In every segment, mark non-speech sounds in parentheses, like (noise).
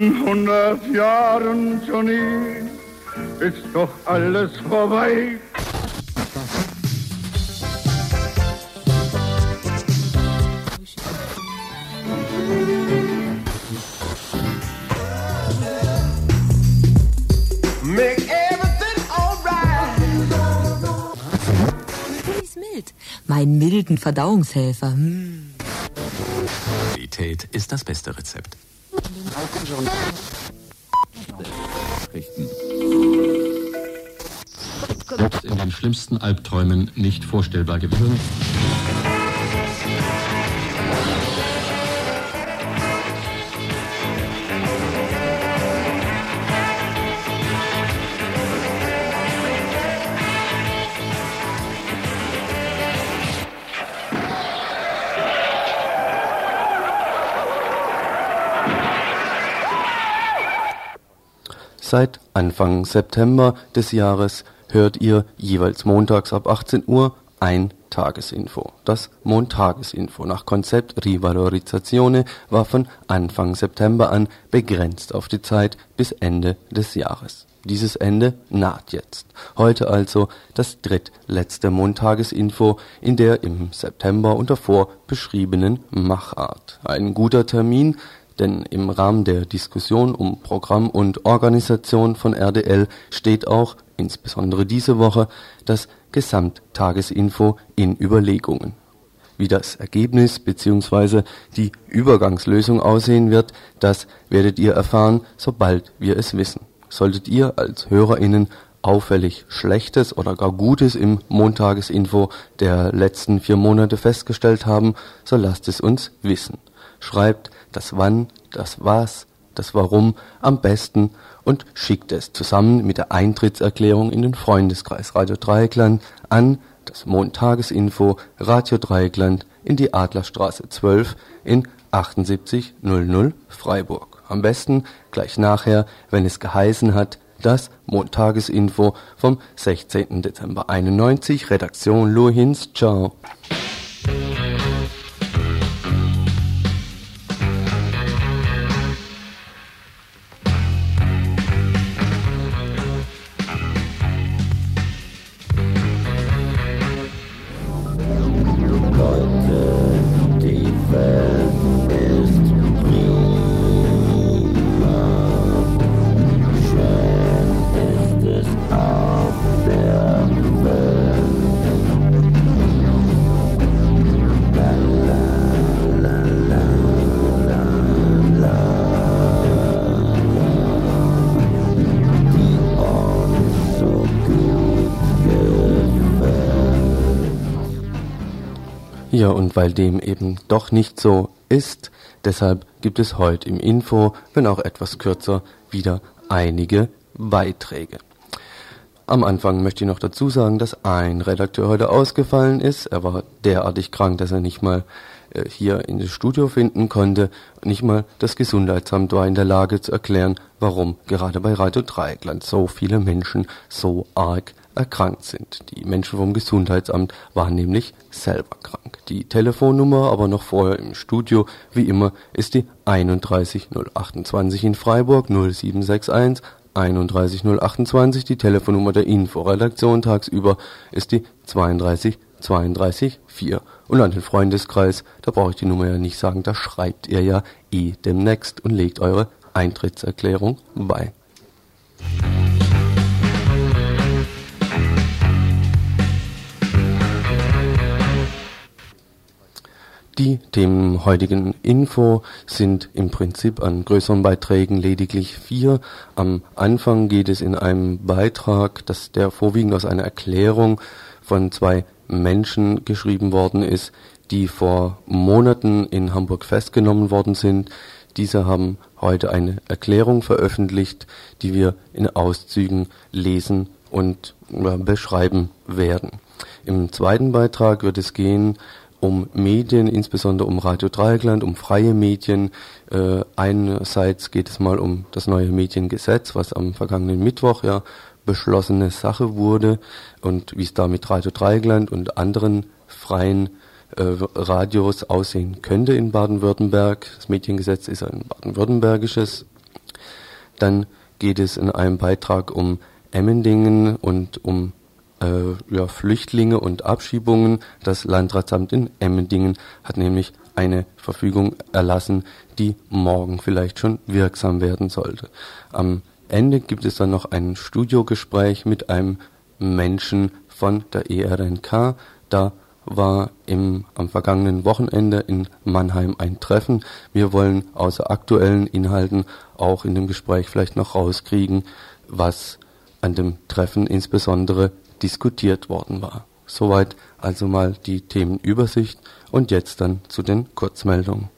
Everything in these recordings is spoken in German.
hundert Jahren, Johnny, ist doch alles vorbei. Make everything alright. Ist mild. Mein milden Verdauungshelfer. Hm. Qualität ist das beste Rezept. Selbst in den schlimmsten Albträumen nicht vorstellbar gewesen. Seit Anfang September des Jahres hört ihr jeweils montags ab 18 Uhr ein Tagesinfo. Das Montagesinfo nach Konzept Rivalorizzazione war von Anfang September an begrenzt auf die Zeit bis Ende des Jahres. Dieses Ende naht jetzt. Heute also das drittletzte Montagesinfo in der im September und davor beschriebenen Machart. Ein guter Termin, denn im Rahmen der Diskussion um Programm und Organisation von RDL steht auch, insbesondere diese Woche, das Gesamttagesinfo in Überlegungen. Wie das Ergebnis bzw. die Übergangslösung aussehen wird, das werdet ihr erfahren, sobald wir es wissen. Solltet ihr als HörerInnen auffällig Schlechtes oder gar Gutes im Montagesinfo der letzten vier Monate festgestellt haben, so lasst es uns wissen. Schreibt das Wann, das Was, das Warum am besten und schickt es zusammen mit der Eintrittserklärung in den Freundeskreis Radio Dreieckland an das Montagesinfo Radio Dreieckland in die Adlerstraße 12 in 7800 Freiburg. Am besten gleich nachher, wenn es geheißen hat, das Montagesinfo vom 16. Dezember 91, Redaktion Lohins, ciao. Weil dem eben doch nicht so ist, deshalb gibt es heute im Info, wenn auch etwas kürzer, wieder einige Beiträge. Am Anfang möchte ich noch dazu sagen, dass ein Redakteur heute ausgefallen ist. Er war derartig krank, dass er nicht mal äh, hier in das Studio finden konnte. Nicht mal das Gesundheitsamt war in der Lage zu erklären, warum gerade bei Radio Dreieckland so viele Menschen so arg erkrankt sind. Die Menschen vom Gesundheitsamt waren nämlich selber krank. Die Telefonnummer aber noch vorher im Studio, wie immer, ist die 31028 in Freiburg 0761 31028. Die Telefonnummer der Inforedaktion tagsüber ist die 32 32 4. Und an den Freundeskreis, da brauche ich die Nummer ja nicht sagen, da schreibt ihr ja eh demnächst und legt eure Eintrittserklärung bei. Die Themen heutigen Info sind im Prinzip an größeren Beiträgen lediglich vier. Am Anfang geht es in einem Beitrag, dass der vorwiegend aus einer Erklärung von zwei Menschen geschrieben worden ist, die vor Monaten in Hamburg festgenommen worden sind. Diese haben heute eine Erklärung veröffentlicht, die wir in Auszügen lesen und beschreiben werden. Im zweiten Beitrag wird es gehen um Medien, insbesondere um Radio Dreieckland, um freie Medien. Äh, einerseits geht es mal um das neue Mediengesetz, was am vergangenen Mittwoch ja beschlossene Sache wurde und wie es da mit Radio Dreieckland und anderen freien äh, Radios aussehen könnte in Baden-Württemberg. Das Mediengesetz ist ein baden-württembergisches Dann geht es in einem Beitrag um Emmendingen und um äh, ja, Flüchtlinge und Abschiebungen. Das Landratsamt in Emmendingen hat nämlich eine Verfügung erlassen, die morgen vielleicht schon wirksam werden sollte. Am Ende gibt es dann noch ein Studiogespräch mit einem Menschen von der ERNK. Da war im, am vergangenen Wochenende in Mannheim ein Treffen. Wir wollen außer aktuellen Inhalten auch in dem Gespräch vielleicht noch rauskriegen, was an dem Treffen insbesondere diskutiert worden war. Soweit also mal die Themenübersicht und jetzt dann zu den Kurzmeldungen.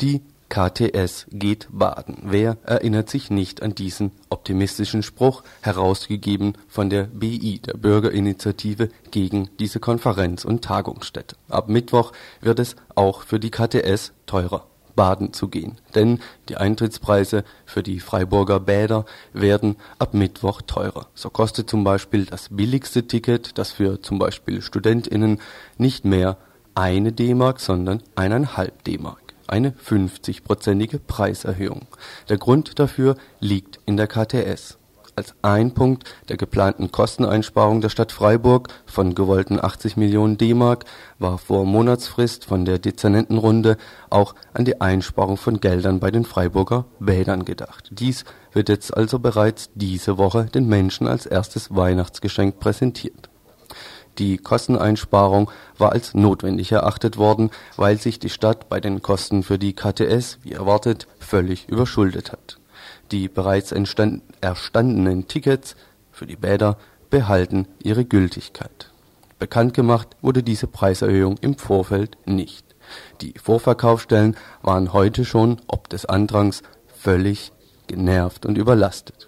Die KTS geht baden. Wer erinnert sich nicht an diesen optimistischen Spruch, herausgegeben von der BI, der Bürgerinitiative gegen diese Konferenz und Tagungsstätte. Ab Mittwoch wird es auch für die KTS teurer, baden zu gehen. Denn die Eintrittspreise für die Freiburger Bäder werden ab Mittwoch teurer. So kostet zum Beispiel das billigste Ticket, das für zum Beispiel StudentInnen nicht mehr eine D-Mark, sondern eineinhalb D-Mark eine 50-prozentige Preiserhöhung. Der Grund dafür liegt in der KTS. Als ein Punkt der geplanten Kosteneinsparung der Stadt Freiburg von gewollten 80 Millionen D-Mark war vor Monatsfrist von der Dezernentenrunde auch an die Einsparung von Geldern bei den Freiburger Bädern gedacht. Dies wird jetzt also bereits diese Woche den Menschen als erstes Weihnachtsgeschenk präsentiert die Kosteneinsparung war als notwendig erachtet worden, weil sich die Stadt bei den Kosten für die KTS, wie erwartet, völlig überschuldet hat. Die bereits erstandenen Tickets für die Bäder behalten ihre Gültigkeit. Bekannt gemacht wurde diese Preiserhöhung im Vorfeld nicht. Die Vorverkaufsstellen waren heute schon ob des Andrangs völlig genervt und überlastet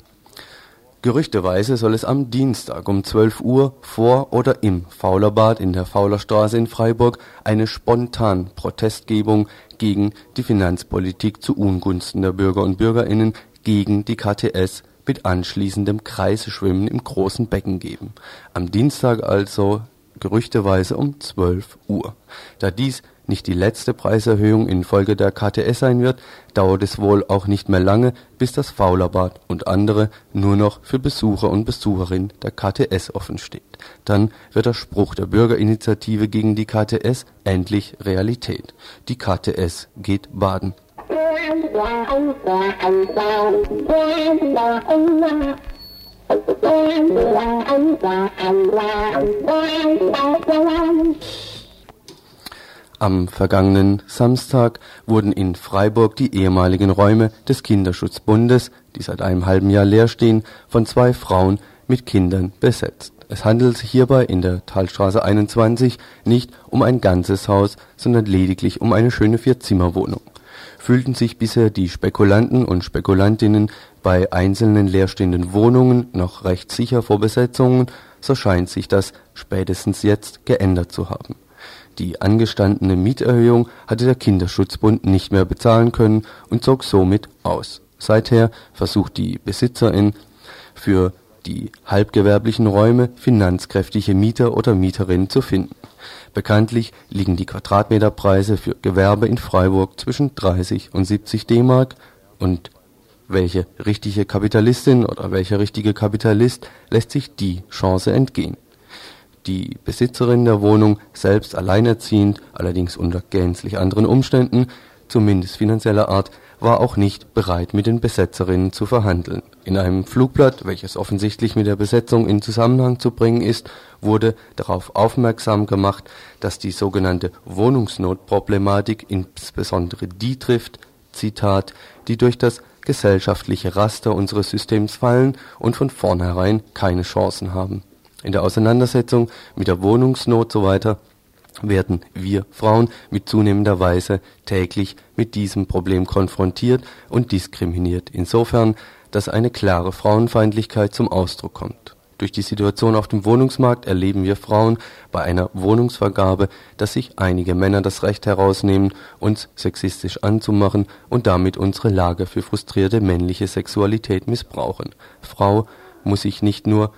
Gerüchteweise soll es am Dienstag um 12 Uhr vor oder im Faulerbad in der Faulerstraße in Freiburg eine Spontan-Protestgebung gegen die Finanzpolitik zu Ungunsten der Bürger und Bürgerinnen gegen die KTS mit anschließendem Kreiseschwimmen im großen Becken geben. Am Dienstag also gerüchteweise um 12 Uhr. Da dies nicht die letzte Preiserhöhung infolge der KTS sein wird, dauert es wohl auch nicht mehr lange, bis das Faulerbad und andere nur noch für Besucher und Besucherinnen der KTS offen steht. Dann wird der Spruch der Bürgerinitiative gegen die KTS endlich Realität. Die KTS geht baden. (laughs) Am vergangenen Samstag wurden in Freiburg die ehemaligen Räume des Kinderschutzbundes, die seit einem halben Jahr leer stehen, von zwei Frauen mit Kindern besetzt. Es handelt sich hierbei in der Talstraße 21 nicht um ein ganzes Haus, sondern lediglich um eine schöne Vierzimmerwohnung. Fühlten sich bisher die Spekulanten und Spekulantinnen bei einzelnen leerstehenden Wohnungen noch recht sicher vor Besetzungen, so scheint sich das spätestens jetzt geändert zu haben die angestandene Mieterhöhung hatte der Kinderschutzbund nicht mehr bezahlen können und zog somit aus. Seither versucht die Besitzerin für die halbgewerblichen Räume finanzkräftige Mieter oder Mieterinnen zu finden. Bekanntlich liegen die Quadratmeterpreise für Gewerbe in Freiburg zwischen 30 und 70 D-Mark und welche richtige Kapitalistin oder welcher richtige Kapitalist lässt sich die Chance entgehen die Besitzerin der Wohnung, selbst alleinerziehend, allerdings unter gänzlich anderen Umständen, zumindest finanzieller Art, war auch nicht bereit, mit den Besetzerinnen zu verhandeln. In einem Flugblatt, welches offensichtlich mit der Besetzung in Zusammenhang zu bringen ist, wurde darauf aufmerksam gemacht, dass die sogenannte Wohnungsnotproblematik insbesondere die trifft, Zitat, die durch das gesellschaftliche Raster unseres Systems fallen und von vornherein keine Chancen haben in der Auseinandersetzung mit der Wohnungsnot so weiter werden wir Frauen mit zunehmender Weise täglich mit diesem Problem konfrontiert und diskriminiert, insofern, dass eine klare Frauenfeindlichkeit zum Ausdruck kommt. Durch die Situation auf dem Wohnungsmarkt erleben wir Frauen bei einer Wohnungsvergabe, dass sich einige Männer das Recht herausnehmen, uns sexistisch anzumachen und damit unsere Lage für frustrierte männliche Sexualität missbrauchen. Frau muss sich nicht nur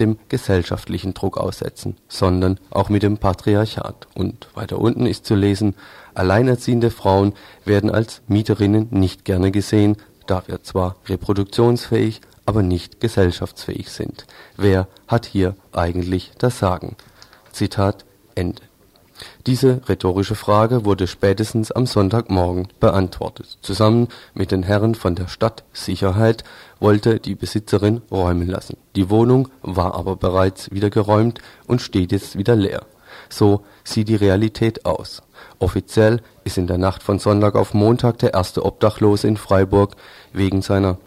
dem gesellschaftlichen Druck aussetzen, sondern auch mit dem Patriarchat. Und weiter unten ist zu lesen, alleinerziehende Frauen werden als Mieterinnen nicht gerne gesehen, da wir zwar reproduktionsfähig, aber nicht gesellschaftsfähig sind. Wer hat hier eigentlich das Sagen? Zitat Ende. Diese rhetorische Frage wurde spätestens am Sonntagmorgen beantwortet. Zusammen mit den Herren von der Stadtsicherheit wollte die Besitzerin räumen lassen. Die Wohnung war aber bereits wieder geräumt und steht jetzt wieder leer. So sieht die Realität aus. Offiziell ist in der Nacht von Sonntag auf Montag der erste Obdachlose in Freiburg wegen seiner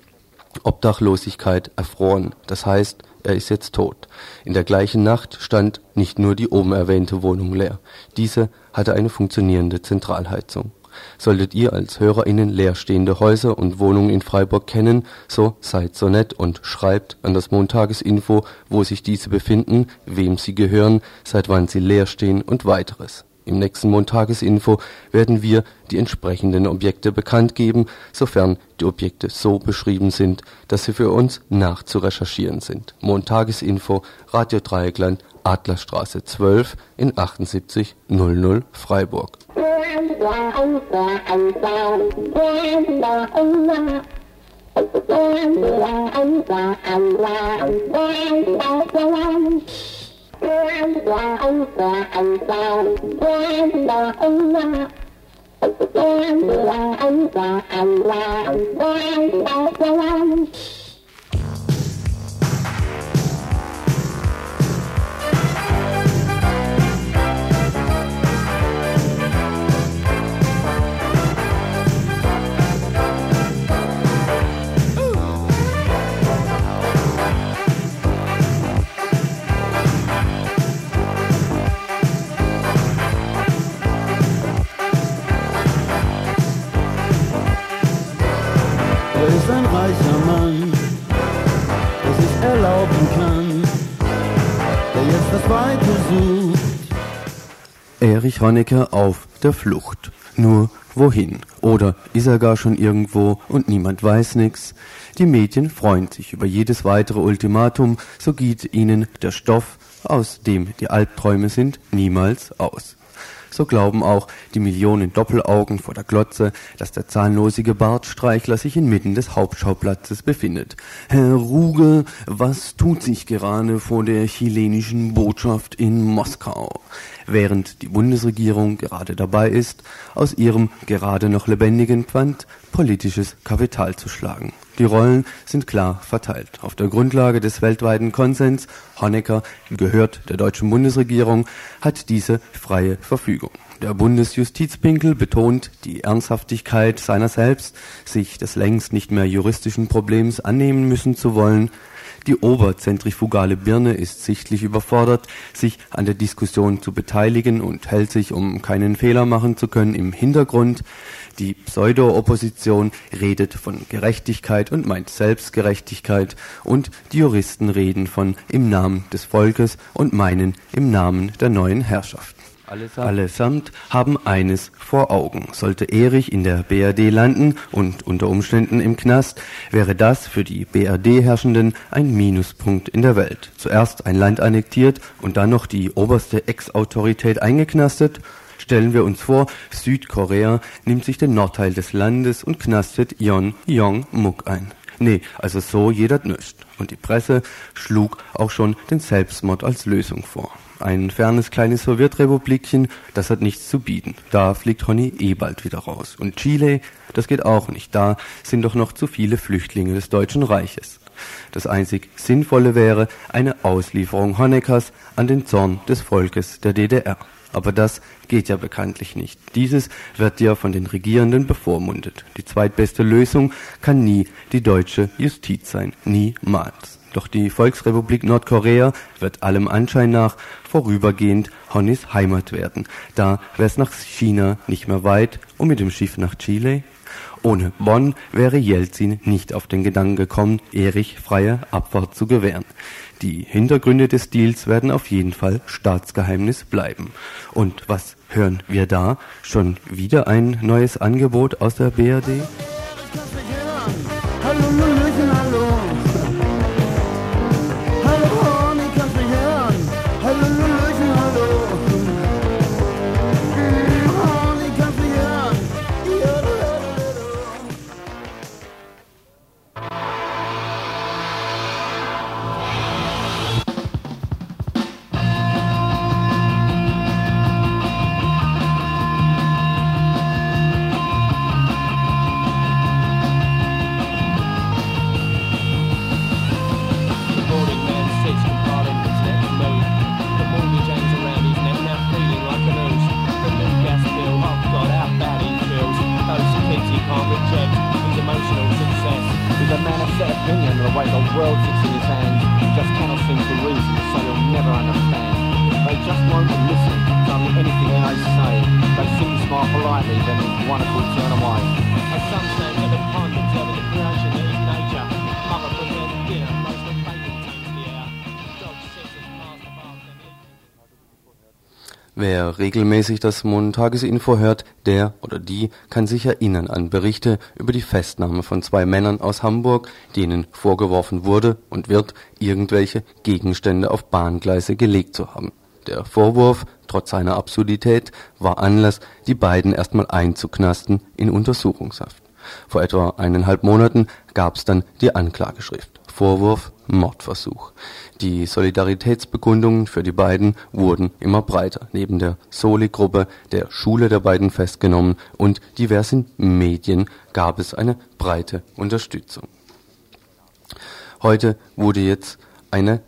Obdachlosigkeit erfroren. Das heißt, er ist jetzt tot. In der gleichen Nacht stand nicht nur die oben erwähnte Wohnung leer. Diese hatte eine funktionierende Zentralheizung. Solltet ihr als HörerInnen leerstehende Häuser und Wohnungen in Freiburg kennen, so seid so nett und schreibt an das Montagesinfo, wo sich diese befinden, wem sie gehören, seit wann sie leer stehen und weiteres. Im nächsten Montagesinfo werden wir die entsprechenden Objekte bekannt geben, sofern die Objekte so beschrieben sind, dass sie für uns nachzurecherchieren sind. Montagesinfo, Radio Dreieckland, Adlerstraße 12 in 7800 Freiburg. (laughs) quan là ông là ông sao quan là ông là quan là ông là ông là quan là quan Erich Honecker auf der Flucht. Nur wohin? Oder ist er gar schon irgendwo und niemand weiß nix? Die Medien freuen sich über jedes weitere Ultimatum, so geht ihnen der Stoff, aus dem die Albträume sind, niemals aus. So glauben auch die Millionen Doppelaugen vor der Glotze, dass der zahnlosige Bartstreichler sich inmitten des Hauptschauplatzes befindet. Herr Ruge, was tut sich gerade vor der chilenischen Botschaft in Moskau? Während die Bundesregierung gerade dabei ist, aus ihrem gerade noch lebendigen Quant politisches Kapital zu schlagen. Die Rollen sind klar verteilt. Auf der Grundlage des weltweiten Konsens, Honecker gehört der deutschen Bundesregierung, hat diese freie Verfügung. Der Bundesjustizpinkel betont die Ernsthaftigkeit seiner selbst, sich des längst nicht mehr juristischen Problems annehmen müssen zu wollen. Die oberzentrifugale Birne ist sichtlich überfordert, sich an der Diskussion zu beteiligen und hält sich, um keinen Fehler machen zu können, im Hintergrund. Die Pseudo-Opposition redet von Gerechtigkeit und meint Selbstgerechtigkeit und die Juristen reden von im Namen des Volkes und meinen im Namen der neuen Herrschaft. Allesamt. Allesamt haben eines vor Augen. Sollte Erich in der BRD landen und unter Umständen im Knast, wäre das für die BRD-Herrschenden ein Minuspunkt in der Welt. Zuerst ein Land annektiert und dann noch die oberste Ex-Autorität eingeknastet. Stellen wir uns vor, Südkorea nimmt sich den Nordteil des Landes und knastet Yon Yong Muk ein. Nee, also so jeder nüscht. Und die Presse schlug auch schon den Selbstmord als Lösung vor. Ein fernes kleines Sowjetrepublikchen, das hat nichts zu bieten. Da fliegt Honey eh bald wieder raus. Und Chile, das geht auch nicht. Da sind doch noch zu viele Flüchtlinge des Deutschen Reiches. Das einzig Sinnvolle wäre eine Auslieferung Honeckers an den Zorn des Volkes der DDR. Aber das geht ja bekanntlich nicht. Dieses wird ja von den Regierenden bevormundet. Die zweitbeste Lösung kann nie die deutsche Justiz sein. Niemals. Doch die Volksrepublik Nordkorea wird allem Anschein nach vorübergehend Honnys Heimat werden. Da wäre es nach China nicht mehr weit und mit dem Schiff nach Chile. Ohne Bonn wäre Jelzin nicht auf den Gedanken gekommen, Erich freie Abfahrt zu gewähren. Die Hintergründe des Deals werden auf jeden Fall Staatsgeheimnis bleiben. Und was hören wir da? Schon wieder ein neues Angebot aus der BRD? Regelmäßig das Montagesinfo hört, der oder die kann sich erinnern an Berichte über die Festnahme von zwei Männern aus Hamburg, denen vorgeworfen wurde und wird, irgendwelche Gegenstände auf Bahngleise gelegt zu haben. Der Vorwurf, trotz seiner Absurdität, war Anlass, die beiden erstmal einzuknasten in Untersuchungshaft. Vor etwa eineinhalb Monaten gab's dann die Anklageschrift. Vorwurf Mordversuch. Die Solidaritätsbekundungen für die beiden wurden immer breiter. Neben der Soli-Gruppe, der Schule der beiden Festgenommen und diversen Medien gab es eine breite Unterstützung. Heute wurde jetzt eine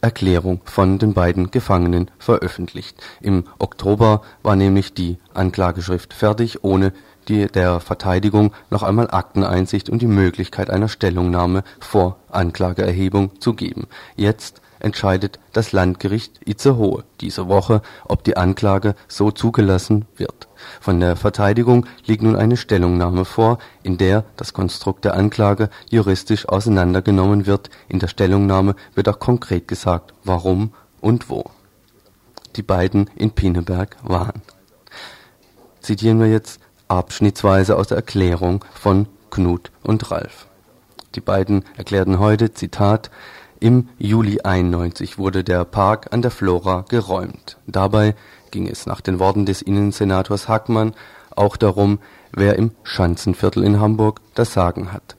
Erklärung von den beiden Gefangenen veröffentlicht. Im Oktober war nämlich die Anklageschrift fertig, ohne die der Verteidigung noch einmal Akteneinsicht und die Möglichkeit einer Stellungnahme vor Anklageerhebung zu geben. Jetzt entscheidet das Landgericht Itzehoe diese Woche, ob die Anklage so zugelassen wird. Von der Verteidigung liegt nun eine Stellungnahme vor, in der das Konstrukt der Anklage juristisch auseinandergenommen wird. In der Stellungnahme wird auch konkret gesagt, warum und wo die beiden in Pinneberg waren. Zitieren wir jetzt abschnittsweise aus der Erklärung von Knut und Ralf. Die beiden erklärten heute, Zitat, im Juli 91 wurde der Park an der Flora geräumt. Dabei ging es nach den Worten des Innensenators Hackmann auch darum, wer im Schanzenviertel in Hamburg das Sagen hat.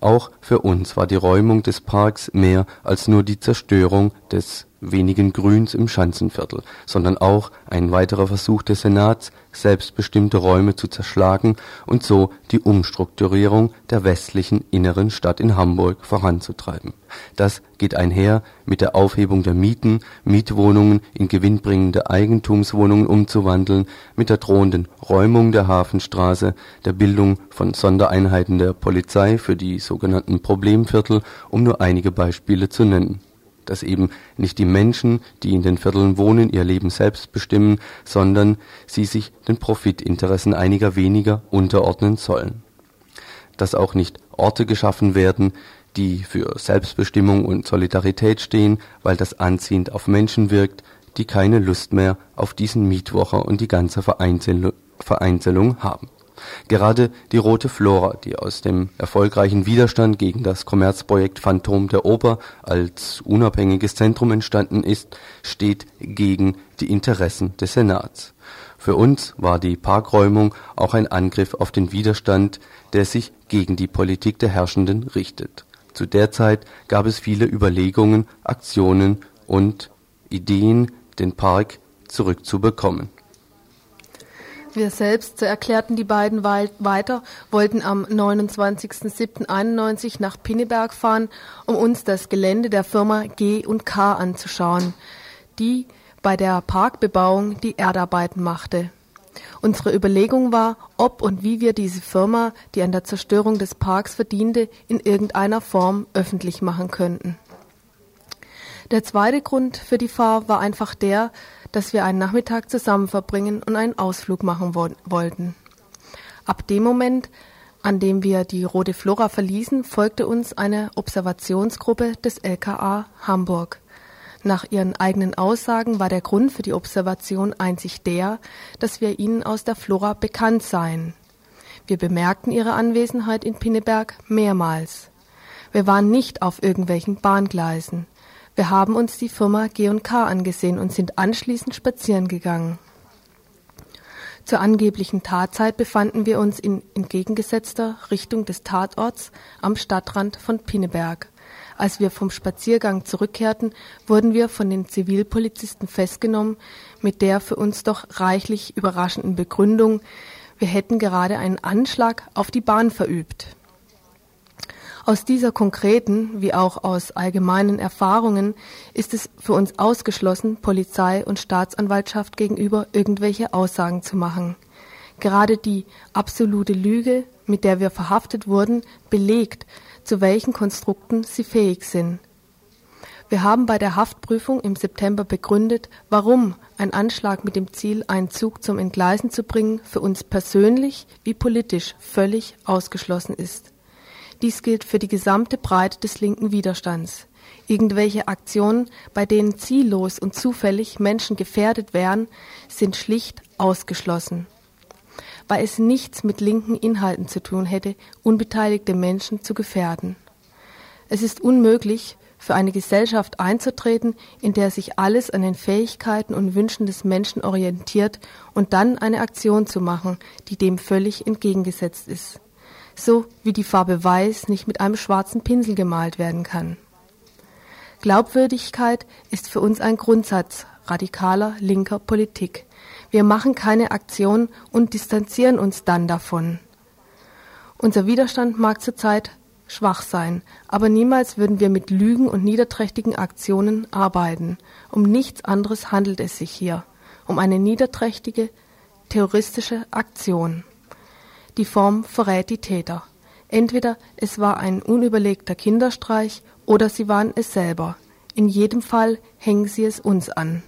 Auch für uns war die Räumung des Parks mehr als nur die Zerstörung des wenigen Grüns im Schanzenviertel, sondern auch ein weiterer Versuch des Senats, selbstbestimmte Räume zu zerschlagen und so die Umstrukturierung der westlichen inneren Stadt in Hamburg voranzutreiben. Das geht einher mit der Aufhebung der Mieten, Mietwohnungen in gewinnbringende Eigentumswohnungen umzuwandeln, mit der drohenden Räumung der Hafenstraße, der Bildung von Sondereinheiten der Polizei für die sogenannten Problemviertel, um nur einige Beispiele zu nennen dass eben nicht die Menschen, die in den Vierteln wohnen, ihr Leben selbst bestimmen, sondern sie sich den Profitinteressen einiger weniger unterordnen sollen. Dass auch nicht Orte geschaffen werden, die für Selbstbestimmung und Solidarität stehen, weil das anziehend auf Menschen wirkt, die keine Lust mehr auf diesen Mietwocher und die ganze Vereinzelung haben Gerade die Rote Flora, die aus dem erfolgreichen Widerstand gegen das Kommerzprojekt Phantom der Oper als unabhängiges Zentrum entstanden ist, steht gegen die Interessen des Senats. Für uns war die Parkräumung auch ein Angriff auf den Widerstand, der sich gegen die Politik der Herrschenden richtet. Zu der Zeit gab es viele Überlegungen, Aktionen und Ideen, den Park zurückzubekommen wir selbst, so erklärten die beiden weiter, wollten am 29.07.91 nach Pinneberg fahren, um uns das Gelände der Firma G und K anzuschauen, die bei der Parkbebauung die Erdarbeiten machte. Unsere Überlegung war, ob und wie wir diese Firma, die an der Zerstörung des Parks verdiente, in irgendeiner Form öffentlich machen könnten. Der zweite Grund für die Fahrt war einfach der, dass wir einen Nachmittag zusammen verbringen und einen Ausflug machen wo wollten. Ab dem Moment, an dem wir die Rote Flora verließen, folgte uns eine Observationsgruppe des LKA Hamburg. Nach ihren eigenen Aussagen war der Grund für die Observation einzig der, dass wir ihnen aus der Flora bekannt seien. Wir bemerkten ihre Anwesenheit in Pinneberg mehrmals. Wir waren nicht auf irgendwelchen Bahngleisen. Wir haben uns die Firma G&K angesehen und sind anschließend spazieren gegangen. Zur angeblichen Tatzeit befanden wir uns in entgegengesetzter Richtung des Tatorts am Stadtrand von Pinneberg. Als wir vom Spaziergang zurückkehrten, wurden wir von den Zivilpolizisten festgenommen mit der für uns doch reichlich überraschenden Begründung, wir hätten gerade einen Anschlag auf die Bahn verübt. Aus dieser konkreten wie auch aus allgemeinen Erfahrungen ist es für uns ausgeschlossen, Polizei und Staatsanwaltschaft gegenüber irgendwelche Aussagen zu machen. Gerade die absolute Lüge, mit der wir verhaftet wurden, belegt, zu welchen Konstrukten sie fähig sind. Wir haben bei der Haftprüfung im September begründet, warum ein Anschlag mit dem Ziel, einen Zug zum Entgleisen zu bringen, für uns persönlich wie politisch völlig ausgeschlossen ist. Dies gilt für die gesamte Breite des linken Widerstands. Irgendwelche Aktionen, bei denen ziellos und zufällig Menschen gefährdet werden, sind schlicht ausgeschlossen. Weil es nichts mit linken Inhalten zu tun hätte, unbeteiligte Menschen zu gefährden. Es ist unmöglich, für eine Gesellschaft einzutreten, in der sich alles an den Fähigkeiten und Wünschen des Menschen orientiert und dann eine Aktion zu machen, die dem völlig entgegengesetzt ist. So wie die Farbe Weiß nicht mit einem schwarzen Pinsel gemalt werden kann. Glaubwürdigkeit ist für uns ein Grundsatz radikaler linker Politik. Wir machen keine Aktion und distanzieren uns dann davon. Unser Widerstand mag zurzeit schwach sein, aber niemals würden wir mit Lügen und niederträchtigen Aktionen arbeiten. Um nichts anderes handelt es sich hier, um eine niederträchtige, terroristische Aktion. Die Form verrät die Täter. Entweder es war ein unüberlegter Kinderstreich oder sie waren es selber. In jedem Fall hängen sie es uns an.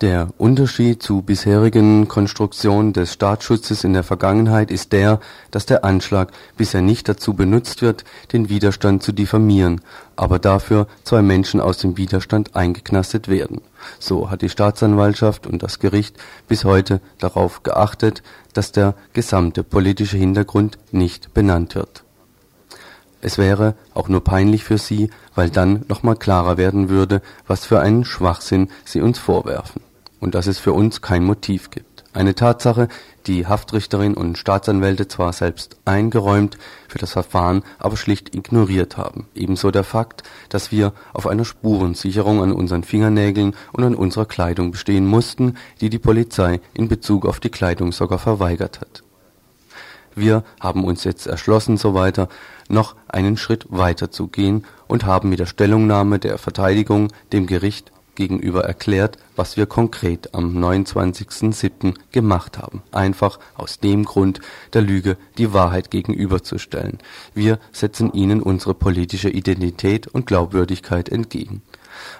Der Unterschied zu bisherigen Konstruktionen des Staatsschutzes in der Vergangenheit ist der, dass der Anschlag bisher nicht dazu benutzt wird, den Widerstand zu diffamieren, aber dafür zwei Menschen aus dem Widerstand eingeknastet werden. So hat die Staatsanwaltschaft und das Gericht bis heute darauf geachtet, dass der gesamte politische Hintergrund nicht benannt wird. Es wäre auch nur peinlich für sie, weil dann nochmal klarer werden würde, was für einen Schwachsinn sie uns vorwerfen und dass es für uns kein Motiv gibt. Eine Tatsache, die Haftrichterin und Staatsanwälte zwar selbst eingeräumt, für das Verfahren aber schlicht ignoriert haben. Ebenso der Fakt, dass wir auf einer Spurensicherung an unseren Fingernägeln und an unserer Kleidung bestehen mussten, die die Polizei in Bezug auf die Kleidung sogar verweigert hat. Wir haben uns jetzt erschlossen, so weiter, noch einen Schritt weiter zu gehen und haben mit der Stellungnahme der Verteidigung dem Gericht gegenüber erklärt, was wir konkret am 29.07. gemacht haben. Einfach aus dem Grund, der Lüge die Wahrheit gegenüberzustellen. Wir setzen ihnen unsere politische Identität und Glaubwürdigkeit entgegen.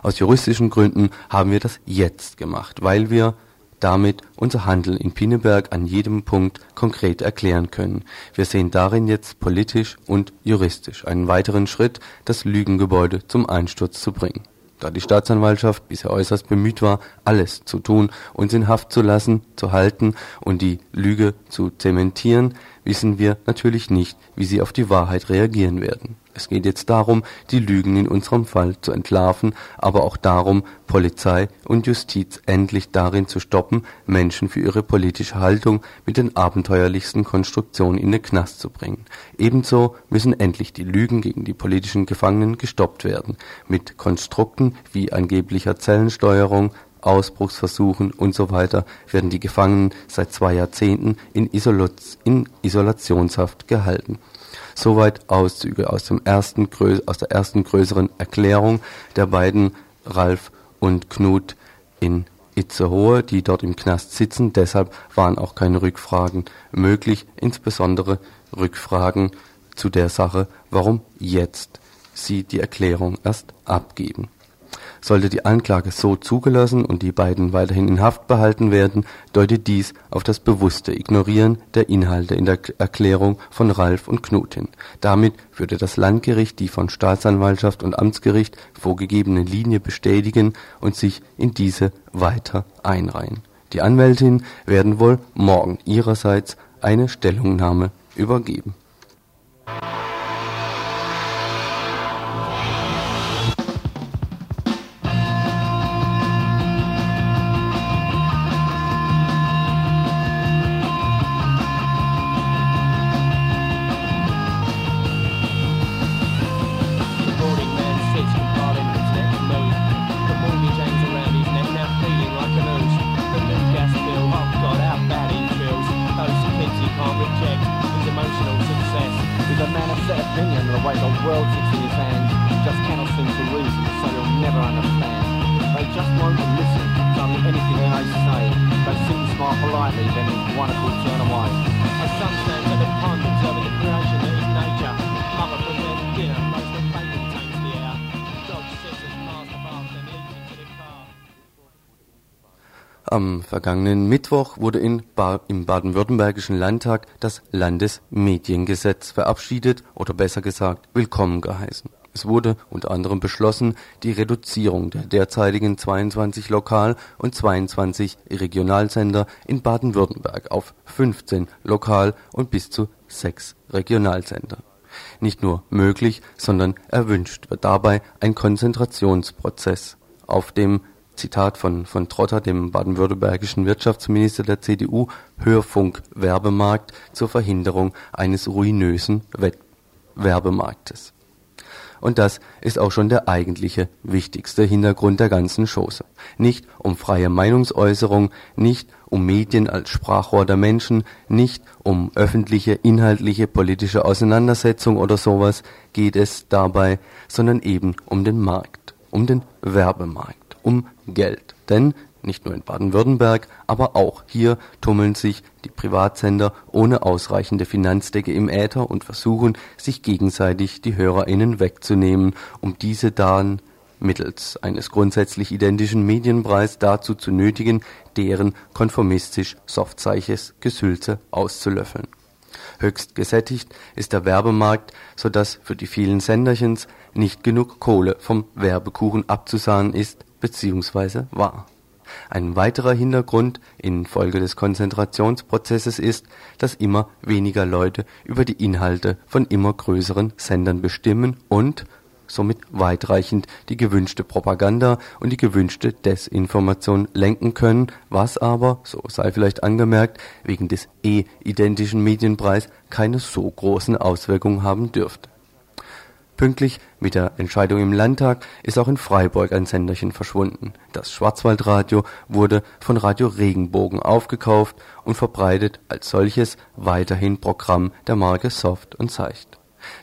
Aus juristischen Gründen haben wir das jetzt gemacht, weil wir damit unser Handeln in Pinneberg an jedem Punkt konkret erklären können. Wir sehen darin jetzt politisch und juristisch einen weiteren Schritt, das Lügengebäude zum Einsturz zu bringen. Da die Staatsanwaltschaft bisher äußerst bemüht war, alles zu tun, uns in Haft zu lassen, zu halten und die Lüge zu zementieren, wissen wir natürlich nicht, wie sie auf die Wahrheit reagieren werden. Es geht jetzt darum, die Lügen in unserem Fall zu entlarven, aber auch darum, Polizei und Justiz endlich darin zu stoppen, Menschen für ihre politische Haltung mit den abenteuerlichsten Konstruktionen in den Knast zu bringen. Ebenso müssen endlich die Lügen gegen die politischen Gefangenen gestoppt werden, mit Konstrukten wie angeblicher Zellensteuerung, Ausbruchsversuchen und so weiter werden die Gefangenen seit zwei Jahrzehnten in, in Isolationshaft gehalten. Soweit Auszüge aus, dem ersten, aus der ersten größeren Erklärung der beiden Ralf und Knut in Itzehoe, die dort im Knast sitzen. Deshalb waren auch keine Rückfragen möglich, insbesondere Rückfragen zu der Sache, warum jetzt sie die Erklärung erst abgeben. Sollte die Anklage so zugelassen und die beiden weiterhin in Haft behalten werden, deutet dies auf das bewusste Ignorieren der Inhalte in der Erklärung von Ralf und Knut hin. Damit würde das Landgericht die von Staatsanwaltschaft und Amtsgericht vorgegebene Linie bestätigen und sich in diese weiter einreihen. Die Anwältinnen werden wohl morgen ihrerseits eine Stellungnahme übergeben vergangenen Mittwoch wurde ba im baden-württembergischen Landtag das Landesmediengesetz verabschiedet oder besser gesagt willkommen geheißen. Es wurde unter anderem beschlossen, die Reduzierung der derzeitigen 22 Lokal- und 22 Regionalsender in Baden-Württemberg auf 15 Lokal- und bis zu 6 Regionalsender. Nicht nur möglich, sondern erwünscht wird dabei ein Konzentrationsprozess auf dem Zitat von, von Trotter, dem baden-württembergischen Wirtschaftsminister der CDU, Hörfunk-Werbemarkt zur Verhinderung eines ruinösen Wettwerbemarktes. Und das ist auch schon der eigentliche, wichtigste Hintergrund der ganzen Chose. Nicht um freie Meinungsäußerung, nicht um Medien als Sprachrohr der Menschen, nicht um öffentliche, inhaltliche, politische Auseinandersetzung oder sowas geht es dabei, sondern eben um den Markt, um den Werbemarkt um Geld. Denn nicht nur in Baden-Württemberg, aber auch hier tummeln sich die Privatsender ohne ausreichende Finanzdecke im Äther und versuchen, sich gegenseitig die HörerInnen wegzunehmen, um diese dann mittels eines grundsätzlich identischen Medienpreis dazu zu nötigen, deren konformistisch softzeiches Gesülze auszulöffeln. Höchst gesättigt ist der Werbemarkt, so dass für die vielen Senderchens nicht genug Kohle vom Werbekuchen abzusahnen ist, beziehungsweise war. Ein weiterer Hintergrund infolge des Konzentrationsprozesses ist, dass immer weniger Leute über die Inhalte von immer größeren Sendern bestimmen und somit weitreichend die gewünschte Propaganda und die gewünschte Desinformation lenken können, was aber, so sei vielleicht angemerkt, wegen des eh-identischen Medienpreis keine so großen Auswirkungen haben dürfte Pünktlich mit der Entscheidung im Landtag ist auch in Freiburg ein Senderchen verschwunden. Das Schwarzwaldradio wurde von Radio Regenbogen aufgekauft und verbreitet als solches weiterhin Programm der Marke Soft und Seicht.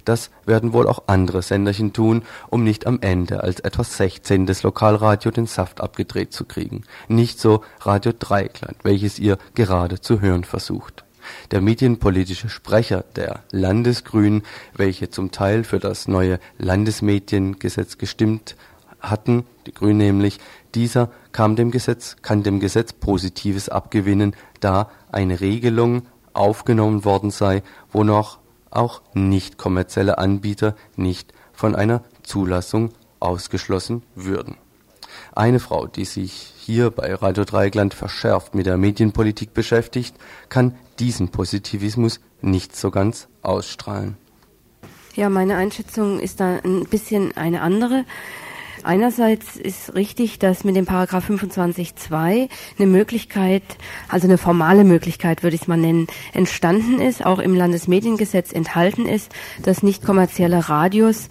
Das werden wohl auch andere Senderchen tun, um nicht am Ende als etwas Sechzehntes Lokalradio den Saft abgedreht zu kriegen. Nicht so Radio Dreieckland, welches ihr gerade zu hören versucht der medienpolitische Sprecher der Landesgrünen, welche zum Teil für das neue Landesmediengesetz gestimmt hatten, die Grünen nämlich, dieser kam dem Gesetz, kann dem Gesetz Positives abgewinnen, da eine Regelung aufgenommen worden sei, wonach auch nicht kommerzielle Anbieter nicht von einer Zulassung ausgeschlossen würden. Eine Frau, die sich hier bei Radio Dreieckland verschärft mit der Medienpolitik beschäftigt, kann diesen Positivismus nicht so ganz ausstrahlen. Ja, meine Einschätzung ist da ein bisschen eine andere. Einerseits ist richtig, dass mit dem Paragraph 25.2 eine Möglichkeit, also eine formale Möglichkeit, würde ich es mal nennen, entstanden ist, auch im Landesmediengesetz enthalten ist, dass nicht kommerzielle Radios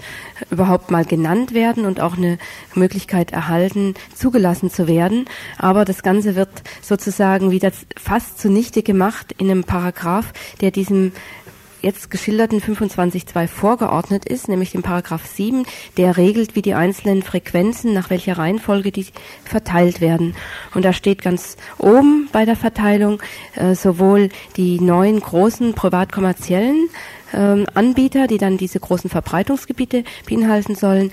überhaupt mal genannt werden und auch eine Möglichkeit erhalten, zugelassen zu werden. Aber das Ganze wird sozusagen wieder fast zunichte gemacht in einem Paragraph, der diesem jetzt geschilderten 25.2 vorgeordnet ist, nämlich dem Paragraph 7, der regelt, wie die einzelnen Frequenzen, nach welcher Reihenfolge die verteilt werden. Und da steht ganz oben bei der Verteilung äh, sowohl die neuen großen privat-kommerziellen ähm, Anbieter, die dann diese großen Verbreitungsgebiete beinhalten sollen,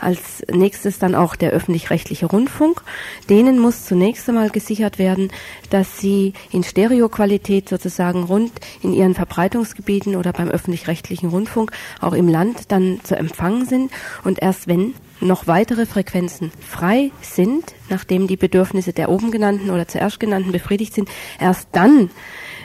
als nächstes dann auch der öffentlich-rechtliche Rundfunk. Denen muss zunächst einmal gesichert werden, dass sie in Stereoqualität sozusagen rund in ihren Verbreitungsgebieten oder beim öffentlich-rechtlichen Rundfunk auch im Land dann zu empfangen sind. Und erst wenn noch weitere Frequenzen frei sind, nachdem die Bedürfnisse der oben genannten oder zuerst genannten befriedigt sind, erst dann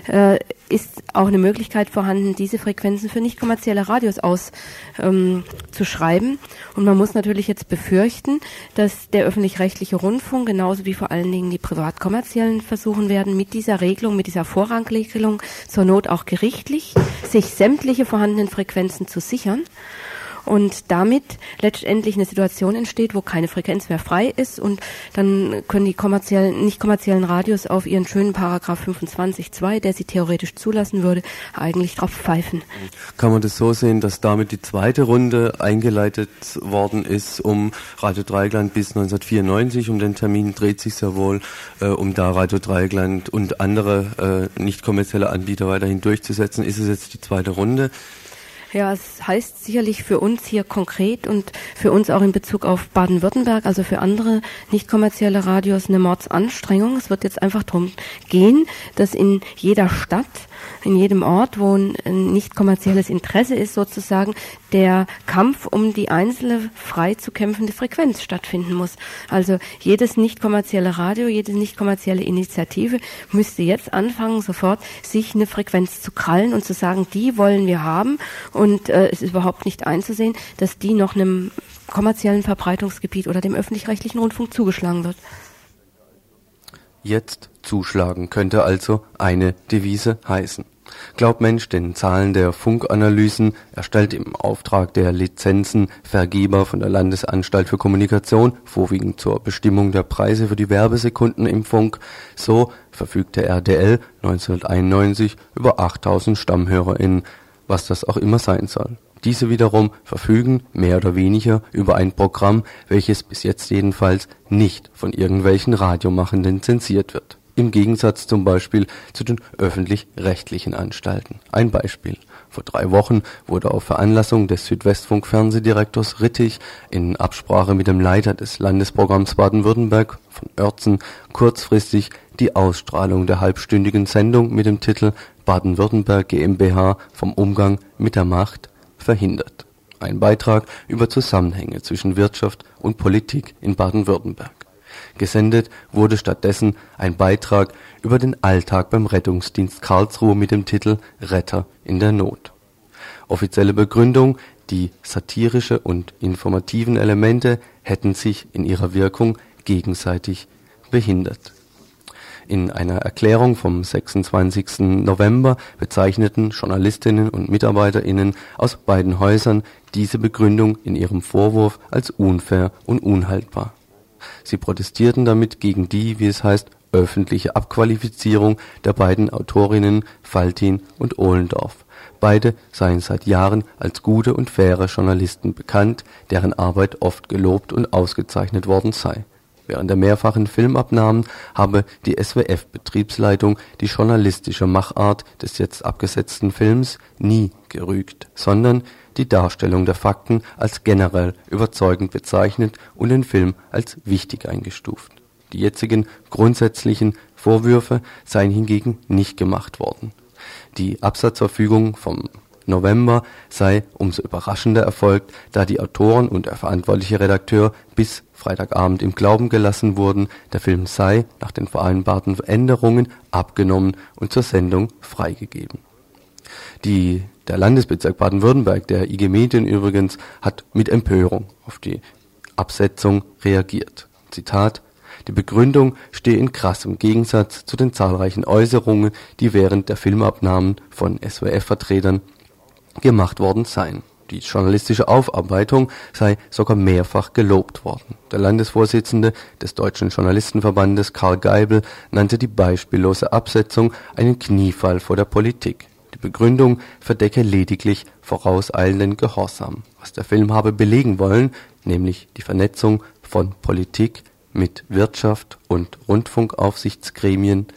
äh, ist auch eine Möglichkeit vorhanden, diese Frequenzen für nicht kommerzielle Radios auszuschreiben. Ähm, und man muss natürlich jetzt befürchten, dass der öffentlich-rechtliche Rundfunk genauso wie vor allen Dingen die privat-kommerziellen versuchen werden, mit dieser Regelung, mit dieser Vorrangregelung zur Not auch gerichtlich sich sämtliche vorhandenen Frequenzen zu sichern und damit letztendlich eine Situation entsteht, wo keine Frequenz mehr frei ist und dann können die kommerziellen, nicht kommerziellen Radios auf ihren schönen Paragraph 25.2, der sie theoretisch zulassen würde, eigentlich drauf pfeifen. Kann man das so sehen, dass damit die zweite Runde eingeleitet worden ist, um Radio Dreieckland bis 1994, um den Termin dreht sich sehr wohl, äh, um da Radio Dreieckland und andere äh, nicht kommerzielle Anbieter weiterhin durchzusetzen. Ist es jetzt die zweite Runde? Ja, es heißt sicherlich für uns hier konkret und für uns auch in Bezug auf Baden-Württemberg, also für andere nicht kommerzielle Radios, eine Mordsanstrengung. Es wird jetzt einfach darum gehen, dass in jeder Stadt in jedem Ort, wo ein nicht kommerzielles Interesse ist, sozusagen der Kampf um die einzelne frei zu kämpfende Frequenz stattfinden muss. Also jedes nicht kommerzielle Radio, jede nicht kommerzielle Initiative müsste jetzt anfangen, sofort sich eine Frequenz zu krallen und zu sagen, die wollen wir haben und äh, es ist überhaupt nicht einzusehen, dass die noch einem kommerziellen Verbreitungsgebiet oder dem öffentlich-rechtlichen Rundfunk zugeschlagen wird. Jetzt zuschlagen könnte also eine Devise heißen. Glaubt Mensch den Zahlen der Funkanalysen, erstellt im Auftrag der Lizenzenvergeber von der Landesanstalt für Kommunikation, vorwiegend zur Bestimmung der Preise für die Werbesekunden im Funk, so verfügte RDL 1991 über 8000 StammhörerInnen, was das auch immer sein soll. Diese wiederum verfügen mehr oder weniger über ein Programm, welches bis jetzt jedenfalls nicht von irgendwelchen Radiomachenden zensiert wird im Gegensatz zum Beispiel zu den öffentlich-rechtlichen Anstalten. Ein Beispiel. Vor drei Wochen wurde auf Veranlassung des Südwestfunk-Fernsehdirektors Rittig in Absprache mit dem Leiter des Landesprogramms Baden-Württemberg von Oertzen kurzfristig die Ausstrahlung der halbstündigen Sendung mit dem Titel Baden-Württemberg GmbH vom Umgang mit der Macht verhindert. Ein Beitrag über Zusammenhänge zwischen Wirtschaft und Politik in Baden-Württemberg. Gesendet wurde stattdessen ein Beitrag über den Alltag beim Rettungsdienst Karlsruhe mit dem Titel Retter in der Not. Offizielle Begründung die satirische und informativen Elemente hätten sich in ihrer Wirkung gegenseitig behindert. In einer Erklärung vom 26. November bezeichneten Journalistinnen und Mitarbeiterinnen aus beiden Häusern diese Begründung in ihrem Vorwurf als unfair und unhaltbar Sie protestierten damit gegen die, wie es heißt, öffentliche Abqualifizierung der beiden Autorinnen Faltin und Ohlendorf. Beide seien seit Jahren als gute und faire Journalisten bekannt, deren Arbeit oft gelobt und ausgezeichnet worden sei. Während der mehrfachen Filmabnahmen habe die SWF-Betriebsleitung die journalistische Machart des jetzt abgesetzten Films nie gerügt, sondern die Darstellung der Fakten als generell überzeugend bezeichnet und den Film als wichtig eingestuft. Die jetzigen grundsätzlichen Vorwürfe seien hingegen nicht gemacht worden. Die Absatzverfügung vom November sei umso überraschender erfolgt, da die Autoren und der verantwortliche Redakteur bis Freitagabend im Glauben gelassen wurden, der Film sei nach den vereinbarten Änderungen abgenommen und zur Sendung freigegeben. Die der Landesbezirk Baden-Württemberg, der IG Medien übrigens, hat mit Empörung auf die Absetzung reagiert. Zitat Die Begründung stehe in krassem Gegensatz zu den zahlreichen Äußerungen, die während der Filmabnahmen von SWF-Vertretern gemacht worden seien. Die journalistische Aufarbeitung sei sogar mehrfach gelobt worden. Der Landesvorsitzende des Deutschen Journalistenverbandes Karl Geibel nannte die beispiellose Absetzung einen Kniefall vor der Politik. Begründung verdecke lediglich vorauseilenden Gehorsam, was der Film habe belegen wollen, nämlich die Vernetzung von Politik mit Wirtschaft und Rundfunkaufsichtsgremien,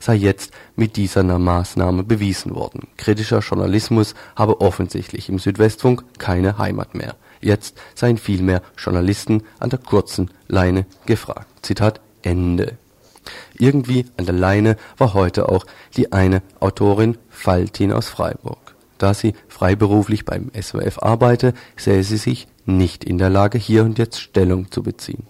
sei jetzt mit dieser Maßnahme bewiesen worden. Kritischer Journalismus habe offensichtlich im Südwestfunk keine Heimat mehr. Jetzt seien vielmehr Journalisten an der kurzen Leine gefragt. Zitat Ende. Irgendwie an der Leine war heute auch die eine Autorin Faltin aus Freiburg. Da sie freiberuflich beim SWF arbeite, sähe sie sich nicht in der Lage, hier und jetzt Stellung zu beziehen.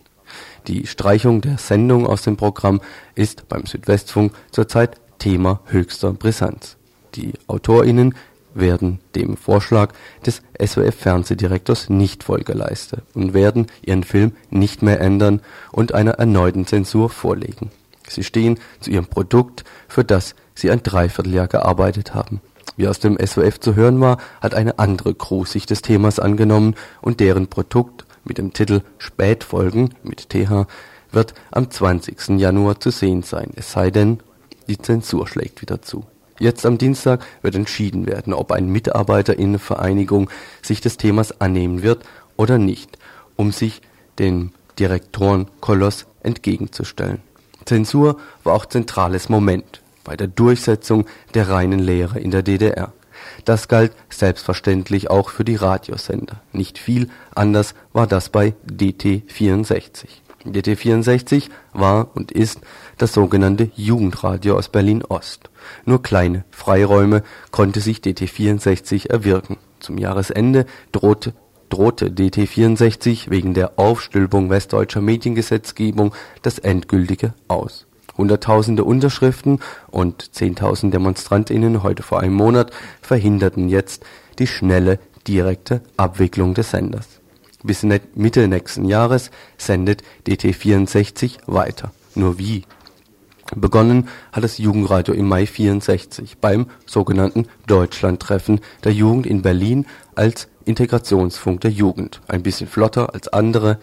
Die Streichung der Sendung aus dem Programm ist beim Südwestfunk zurzeit Thema höchster Brisanz. Die AutorInnen werden dem Vorschlag des SWF-Fernsehdirektors nicht Folge leisten und werden ihren Film nicht mehr ändern und einer erneuten Zensur vorlegen. Sie stehen zu ihrem Produkt, für das sie ein Dreivierteljahr gearbeitet haben. Wie aus dem SOF zu hören war, hat eine andere Crew sich des Themas angenommen und deren Produkt mit dem Titel Spätfolgen mit TH wird am 20. Januar zu sehen sein, es sei denn, die Zensur schlägt wieder zu. Jetzt am Dienstag wird entschieden werden, ob eine Mitarbeiterinnenvereinigung sich des Themas annehmen wird oder nicht, um sich dem Direktorenkoloss entgegenzustellen. Zensur war auch zentrales Moment bei der Durchsetzung der reinen Lehre in der DDR. Das galt selbstverständlich auch für die Radiosender. Nicht viel anders war das bei DT64. DT64 war und ist das sogenannte Jugendradio aus Berlin-Ost. Nur kleine Freiräume konnte sich DT64 erwirken. Zum Jahresende drohte, drohte DT64 wegen der Aufstülpung westdeutscher Mediengesetzgebung das endgültige Aus. Hunderttausende Unterschriften und Zehntausend DemonstrantInnen heute vor einem Monat verhinderten jetzt die schnelle, direkte Abwicklung des Senders. Bis Mitte nächsten Jahres sendet DT64 weiter. Nur wie? Begonnen hat das Jugendradio im Mai 64 beim sogenannten Deutschlandtreffen der Jugend in Berlin als Integrationsfunk der Jugend. Ein bisschen flotter als andere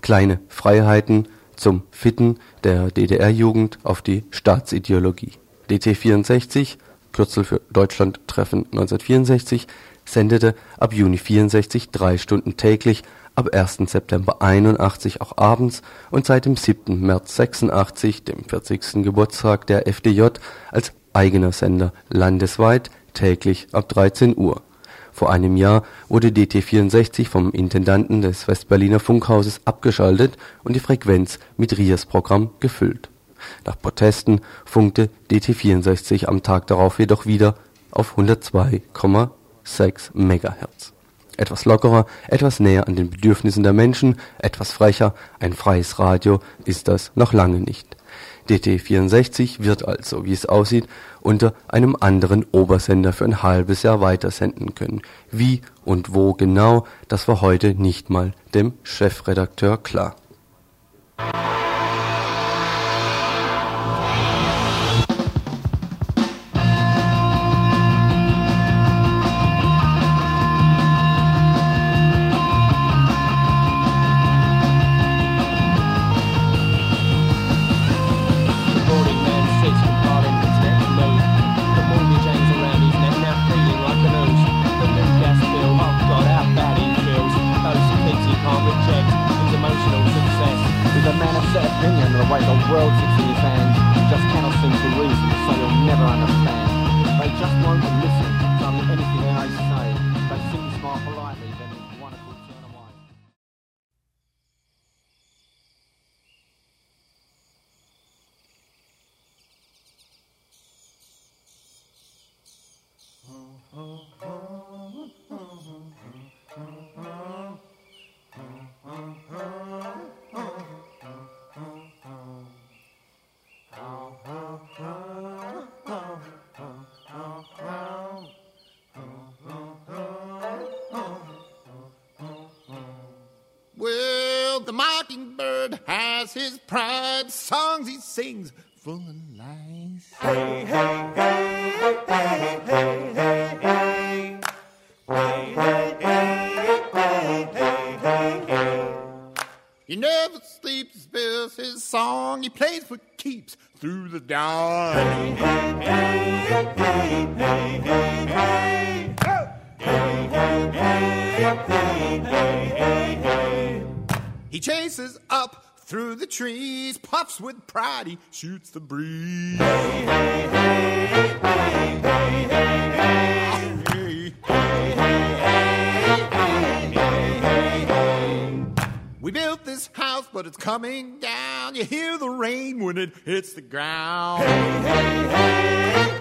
kleine Freiheiten zum Fitten der DDR-Jugend auf die Staatsideologie. DT64, Kürzel für Deutschlandtreffen 1964, sendete ab Juni 64 drei Stunden täglich, ab 1. September 81 auch abends und seit dem 7. März 86, dem 40. Geburtstag der FDJ, als eigener Sender landesweit täglich ab 13 Uhr. Vor einem Jahr wurde DT64 vom Intendanten des Westberliner Funkhauses abgeschaltet und die Frequenz mit RIAS-Programm gefüllt. Nach Protesten funkte DT64 am Tag darauf jedoch wieder auf 102,6 MHz. Etwas lockerer, etwas näher an den Bedürfnissen der Menschen, etwas frecher, ein freies Radio ist das noch lange nicht. DT64 wird also, wie es aussieht, unter einem anderen Obersender für ein halbes Jahr weitersenden können. Wie und wo genau, das war heute nicht mal dem Chefredakteur klar. Sings full of lies. Hey, hey, hey, hey, hey, hey, hey. Hey, hey, hey, hey, hey, hey, hey. He never sleeps, spills his song. He plays for keeps through the dawn. Hey, hey, hey, hey, hey, hey, hey. Hey, hey, hey, hey, hey, hey, hey. He chases up through the trees, puffs with pride, he shoots the breeze. Hey, hey, hey, hey, hey, hey, hey. We built this house, but it's coming down. You hear the rain when it hits the ground. Hey, hey, hey, hey,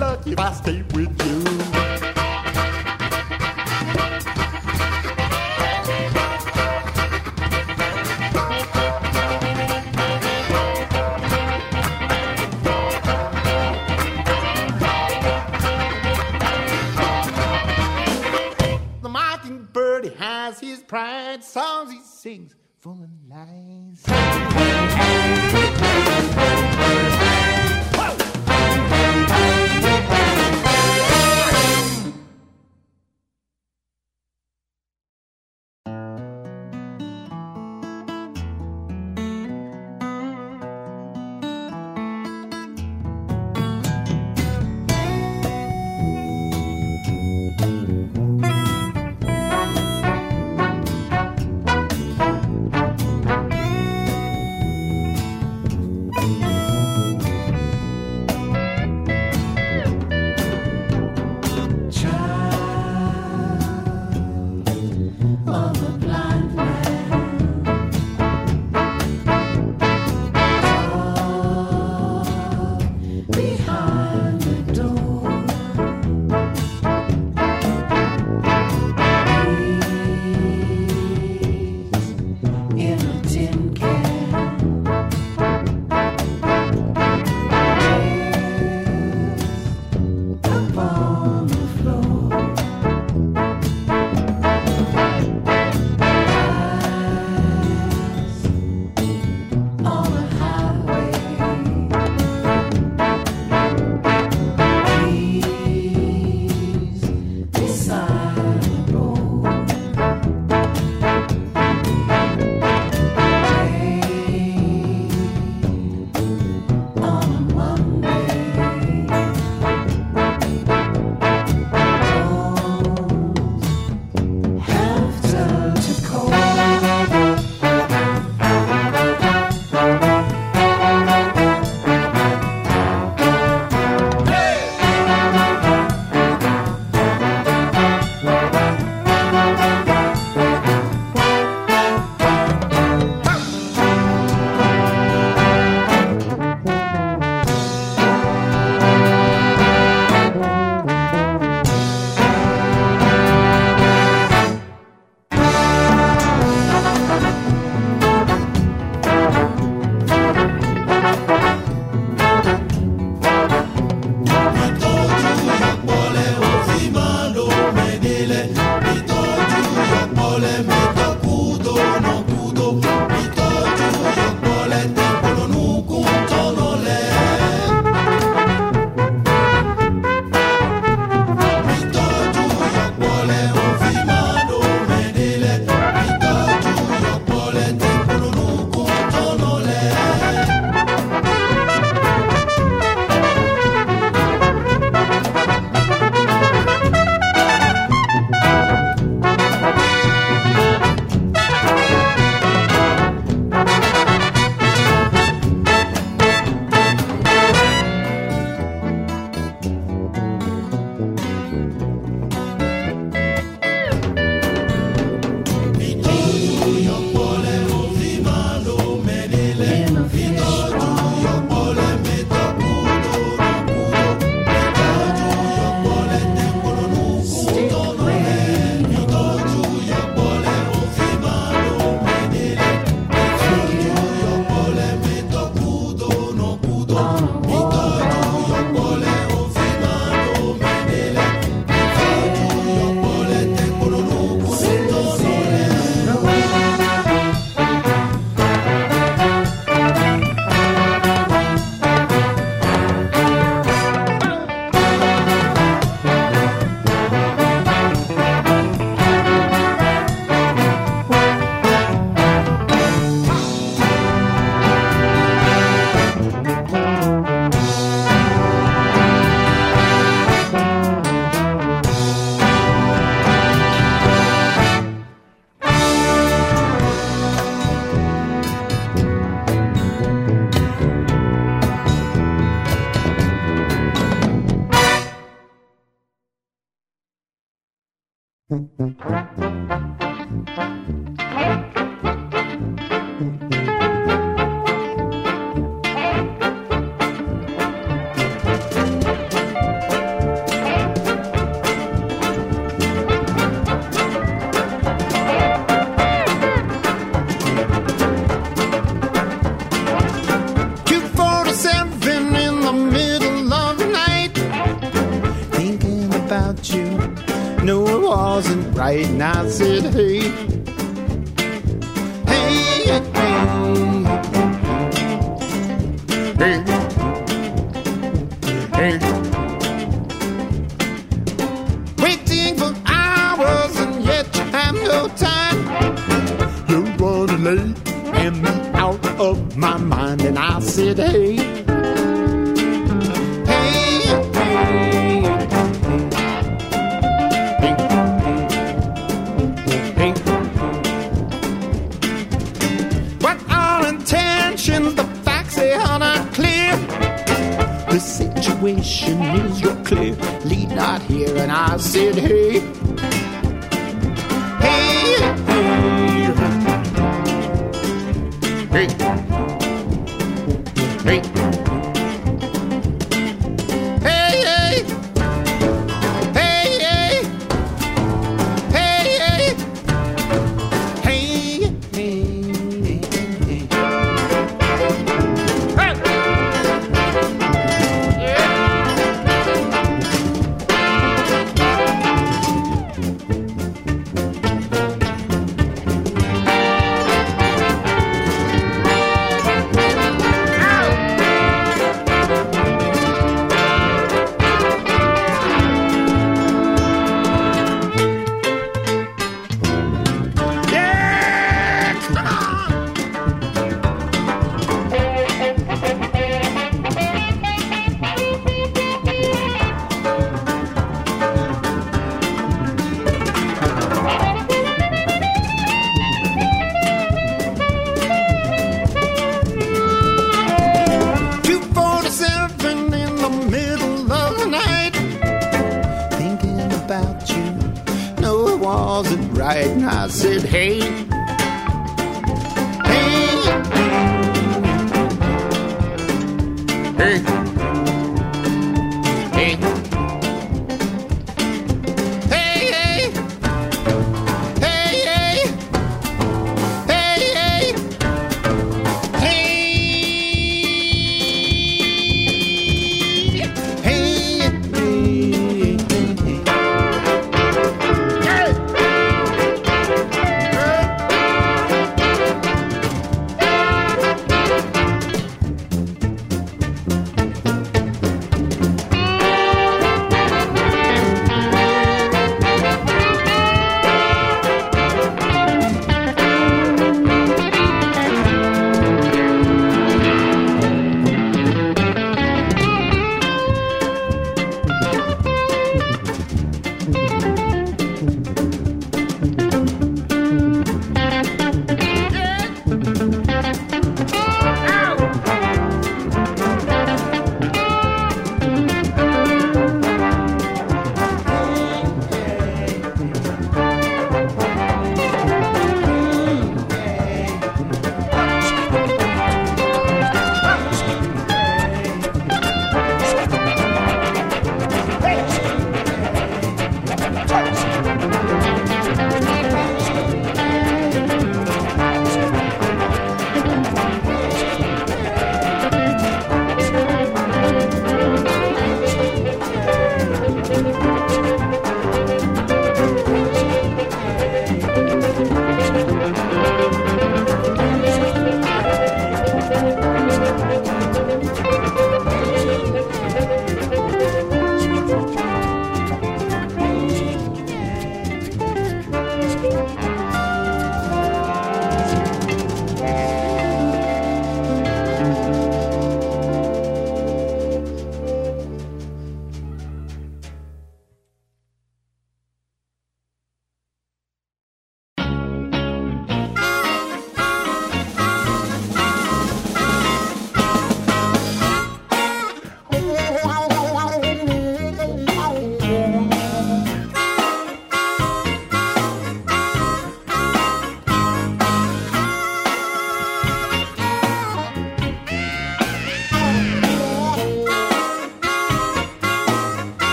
lucky if I stay with you. The he has his pride, songs he sings full of lies. And I said, hey, hey, hey, hey, hey. Waiting for hours and yet you have no time. You're running late and me out of my mind. And I said, hey, situation is you're clearly not here, and I said, hey, hey, hey, hey,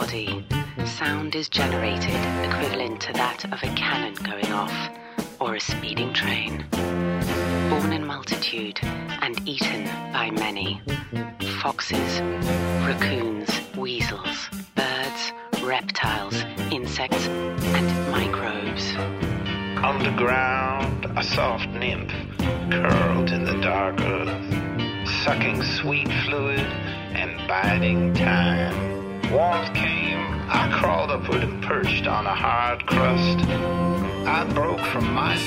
body, sound is generated equivalent to that of a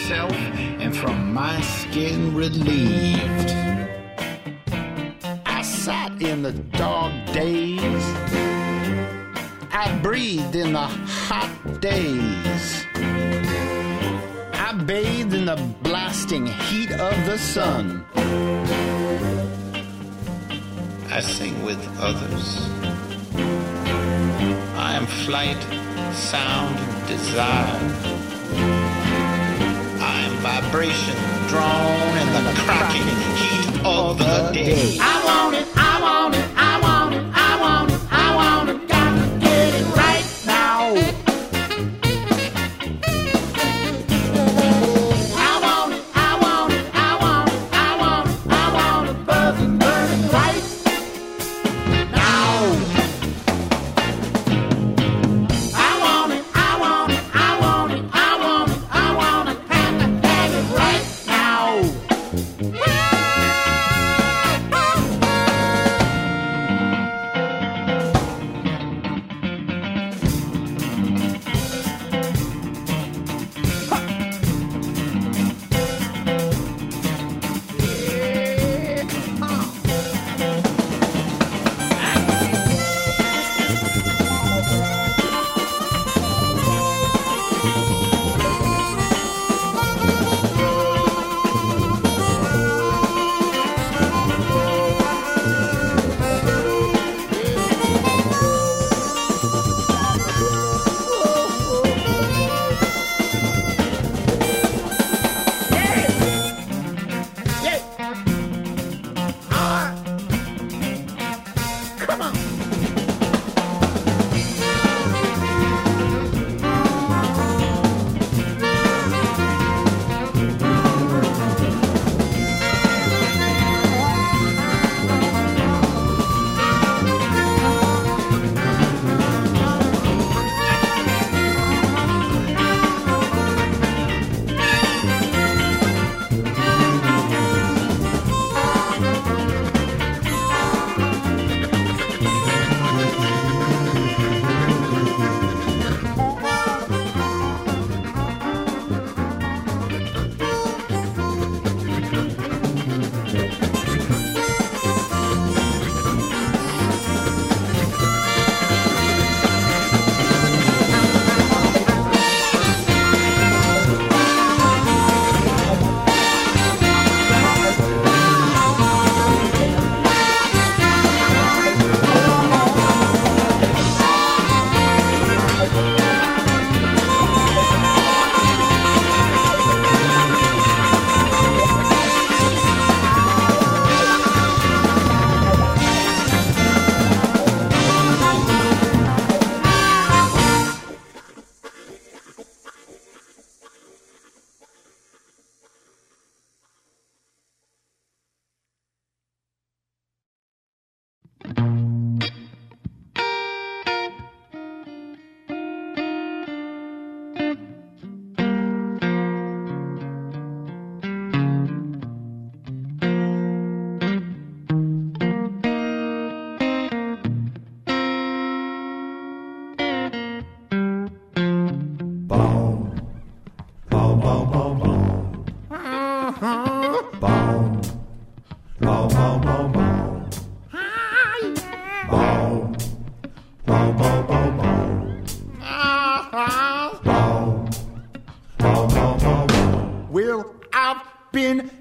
myself and from my skin relieved. I sat in the dog days. I breathed in the hot days. I bathed in the blasting heat of the sun. I sing with others. I am flight, sound, desire vibration drone, and the cracking heat of the day. I want it. I been